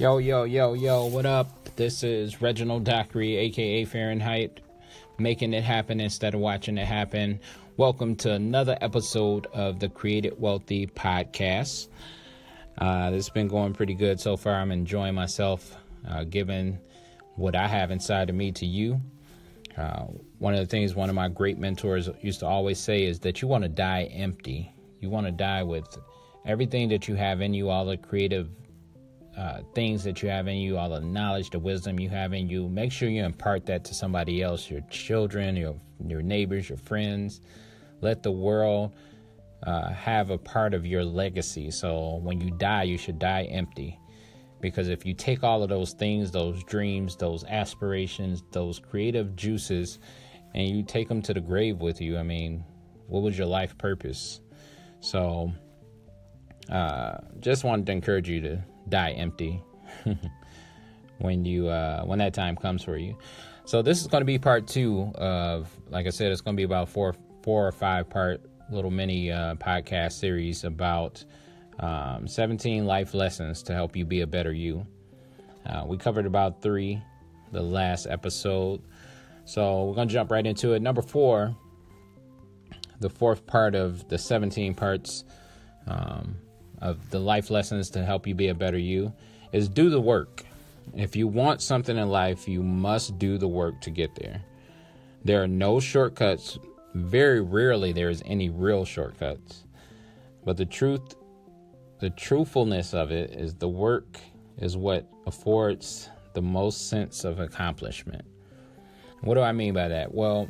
Yo, yo, yo, yo, what up? This is Reginald Dockery, aka Fahrenheit, making it happen instead of watching it happen. Welcome to another episode of the Created Wealthy podcast. Uh, this has been going pretty good so far. I'm enjoying myself, uh, giving what I have inside of me to you. Uh, one of the things one of my great mentors used to always say is that you want to die empty. You want to die with everything that you have in you, all the creative uh, things that you have in you, all the knowledge, the wisdom you have in you. Make sure you impart that to somebody else, your children, your your neighbors, your friends. Let the world uh, have a part of your legacy. So when you die, you should die empty. Because if you take all of those things, those dreams, those aspirations, those creative juices, and you take them to the grave with you, I mean, what was your life purpose? So, uh, just wanted to encourage you to die empty when you uh, when that time comes for you. So this is going to be part two of, like I said, it's going to be about four four or five part little mini uh, podcast series about um, 17 life lessons to help you be a better you. Uh, we covered about three the last episode, so we're going to jump right into it. Number four, the fourth part of the 17 parts. Um, of the life lessons to help you be a better you is do the work. If you want something in life, you must do the work to get there. There are no shortcuts. Very rarely there is any real shortcuts. But the truth, the truthfulness of it is the work is what affords the most sense of accomplishment. What do I mean by that? Well,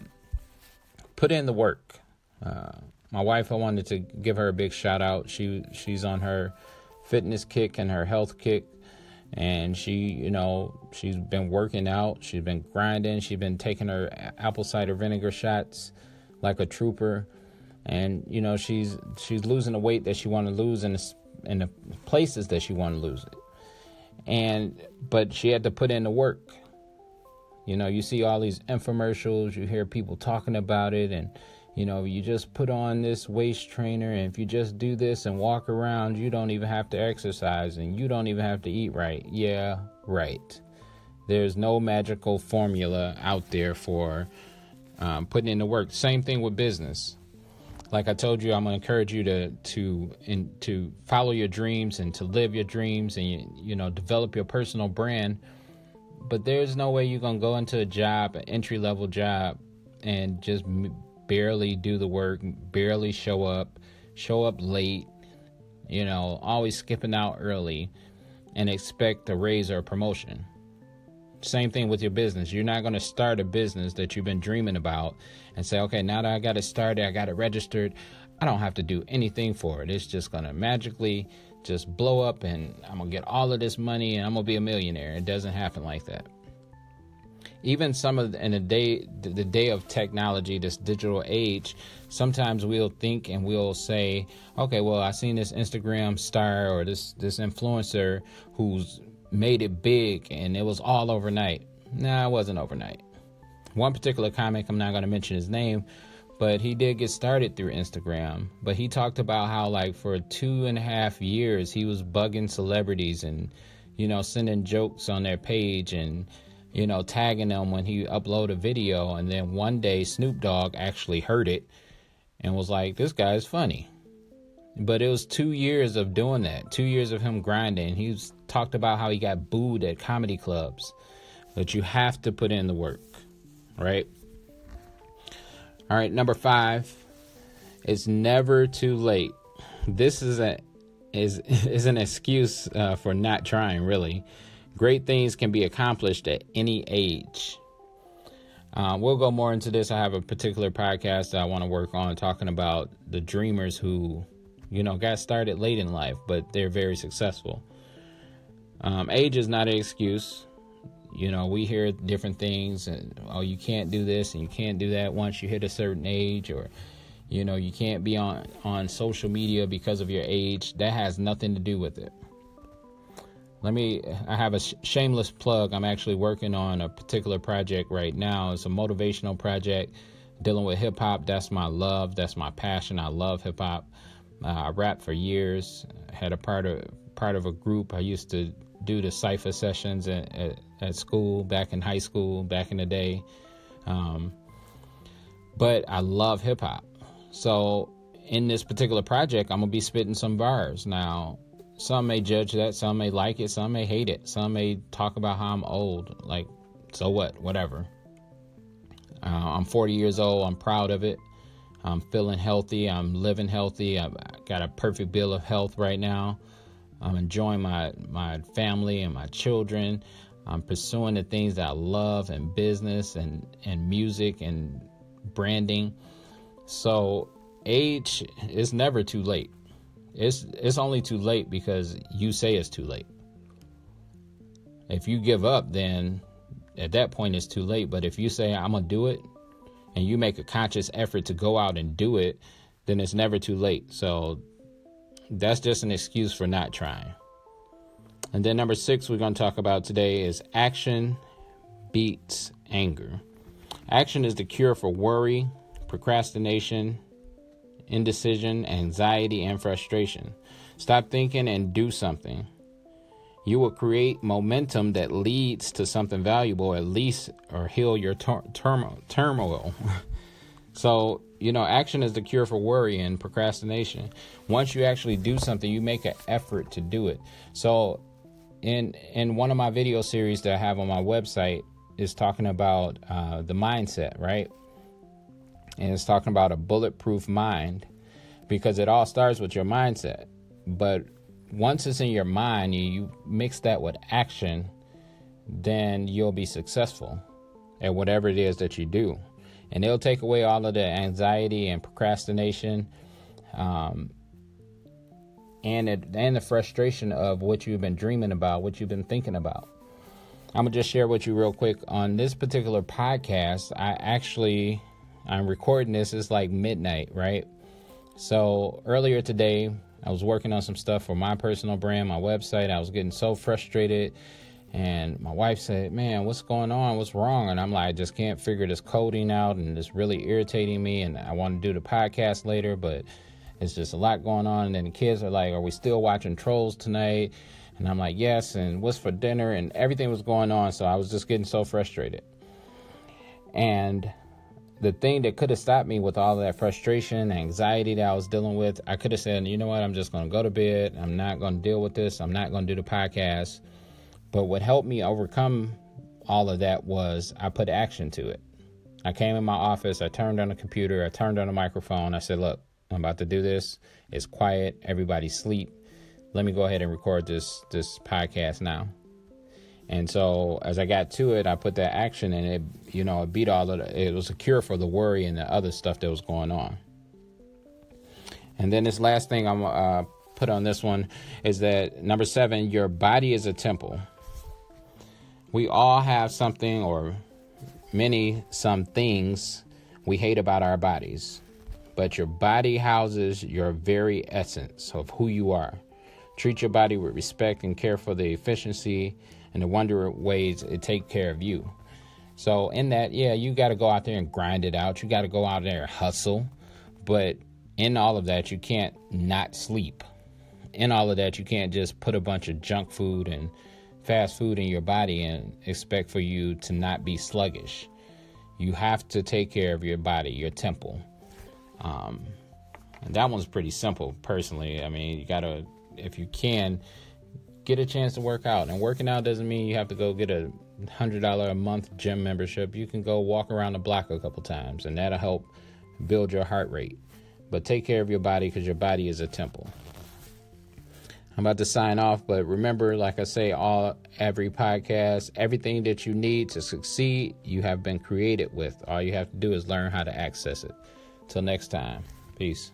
put in the work. Uh, my wife, I wanted to give her a big shout out. She she's on her fitness kick and her health kick, and she, you know, she's been working out. She's been grinding. She's been taking her apple cider vinegar shots like a trooper, and you know, she's she's losing the weight that she want to lose in the, in the places that she want to lose it. And but she had to put in the work. You know, you see all these infomercials, you hear people talking about it, and you know, you just put on this waist trainer, and if you just do this and walk around, you don't even have to exercise and you don't even have to eat right. Yeah, right. There's no magical formula out there for um, putting in the work. Same thing with business. Like I told you, I'm gonna encourage you to to in, to follow your dreams and to live your dreams and you, you know develop your personal brand. But there's no way you're gonna go into a job, an entry level job, and just barely do the work, barely show up, show up late, you know, always skipping out early and expect a raise or a promotion. Same thing with your business. You're not going to start a business that you've been dreaming about and say, okay, now that I got it started, I got it registered, I don't have to do anything for it. It's just going to magically just blow up and I'm going to get all of this money and I'm going to be a millionaire. It doesn't happen like that even some of in the day the day of technology this digital age sometimes we'll think and we'll say okay well i seen this instagram star or this this influencer who's made it big and it was all overnight. Nah it wasn't overnight. One particular comic i'm not going to mention his name but he did get started through instagram. But he talked about how like for two and a half years he was bugging celebrities and you know sending jokes on their page and you know, tagging them when he uploaded a video. And then one day Snoop Dogg actually heard it and was like, this guy's funny. But it was two years of doing that, two years of him grinding. He was, talked about how he got booed at comedy clubs. But you have to put in the work, right? All right, number five, it's never too late. This is a is is an excuse uh, for not trying, really. Great things can be accomplished at any age. Uh, we'll go more into this. I have a particular podcast that I want to work on talking about the dreamers who, you know, got started late in life, but they're very successful. Um, age is not an excuse. You know, we hear different things, and oh, you can't do this and you can't do that once you hit a certain age, or you know, you can't be on on social media because of your age. That has nothing to do with it let me i have a sh- shameless plug. I'm actually working on a particular project right now. It's a motivational project dealing with hip-hop that's my love. That's my passion. I love hip-hop uh, i rap for years. Had a part of part of a group i used to do the cipher sessions at, at, at school, back in high school, back in the day. Um, but I love hip hop. So in this particular project, I'm gonna be spitting some bars. Now, some may judge that, some may like it, some may hate it, some may talk about how I'm old. Like, so what? Whatever. Uh, I'm 40 years old. I'm proud of it. I'm feeling healthy. I'm living healthy. I've got a perfect bill of health right now. I'm enjoying my my family and my children. I'm pursuing the things that I love and business and and music and branding. So age is never too late. It's it's only too late because you say it's too late. If you give up, then at that point it's too late. But if you say I'm gonna do it, and you make a conscious effort to go out and do it, then it's never too late. So that's just an excuse for not trying. And then number six, we're to talk about today is action beats anger. Action is the cure for worry, procrastination, indecision, anxiety, and frustration. Stop thinking and do something. You will create momentum that leads to something valuable, at least, or heal your tur- turmoil. so, you know, action is the cure for worry and procrastination. Once you actually do something, you make an effort to do it. So, in in one of my video series that I have on my website is talking about uh, the mindset, right? And it's talking about a bulletproof mind because it all starts with your mindset. But once it's in your mind, you, mix that with action, then you'll be successful at whatever it is that you do. And it'll take away all of the anxiety and procrastination um, and, it, and the frustration of what you've been dreaming about, what you've been thinking about. I'm gonna just share with you real quick on this particular podcast. I actually I'm recording this. It's like midnight, right? So earlier today, I was working on some stuff for my personal brand, my website. I was getting so frustrated. And my wife said, Man, what's going on? What's wrong? And I'm like, I just can't figure this coding out and it's really irritating me. And I want to do the podcast later, but it's just a lot going on. And then the kids are like, Are we still watching Trolls tonight? And I'm like, Yes. And what's for dinner? And everything was going on. So I was just getting so frustrated. And the thing that could have stopped me with all that frustration, anxiety that I was dealing with, I could have said, you know what, I'm just going to go to bed. I'm not going to deal with this. I'm not going to do the podcast. But what helped me overcome all of that was I put action to it. I came in my office, I turned on the computer, I turned on the microphone. I said, look, I'm about to do this. It's quiet. Everybody's sleep. Let me go ahead and record this this podcast now. And so as I got to it, I put that action in it, you know, it beat all of the, it was a cure for the worry and the other stuff that was going on. And then this last thing I'm uh, put on this one is that number seven, your body is a temple. We all have something or many some things we hate about our bodies, but your body houses your very essence of who you are. Treat your body with respect and care for the efficiency and the wonder ways it take care of you. So in that, yeah, you got to go out there and grind it out. You got to go out there and hustle. But in all of that, you can't not sleep. In all of that, you can't just put a bunch of junk food and fast food in your body and expect for you to not be sluggish. You have to take care of your body, your temple. Um, and that one's pretty simple, personally. I mean, you got to, if you can, get a chance to work out. And working out doesn't mean you have to go get a hundred dollar a month gym membership. You can go walk around the block a couple times, and that'll help build your heart rate. But take care of your body because your body is a temple. I'm about to sign off, but remember, like I say, all every podcast, everything that you need to succeed, you have been created with. All you have to do is learn how to access it. Till next time, peace.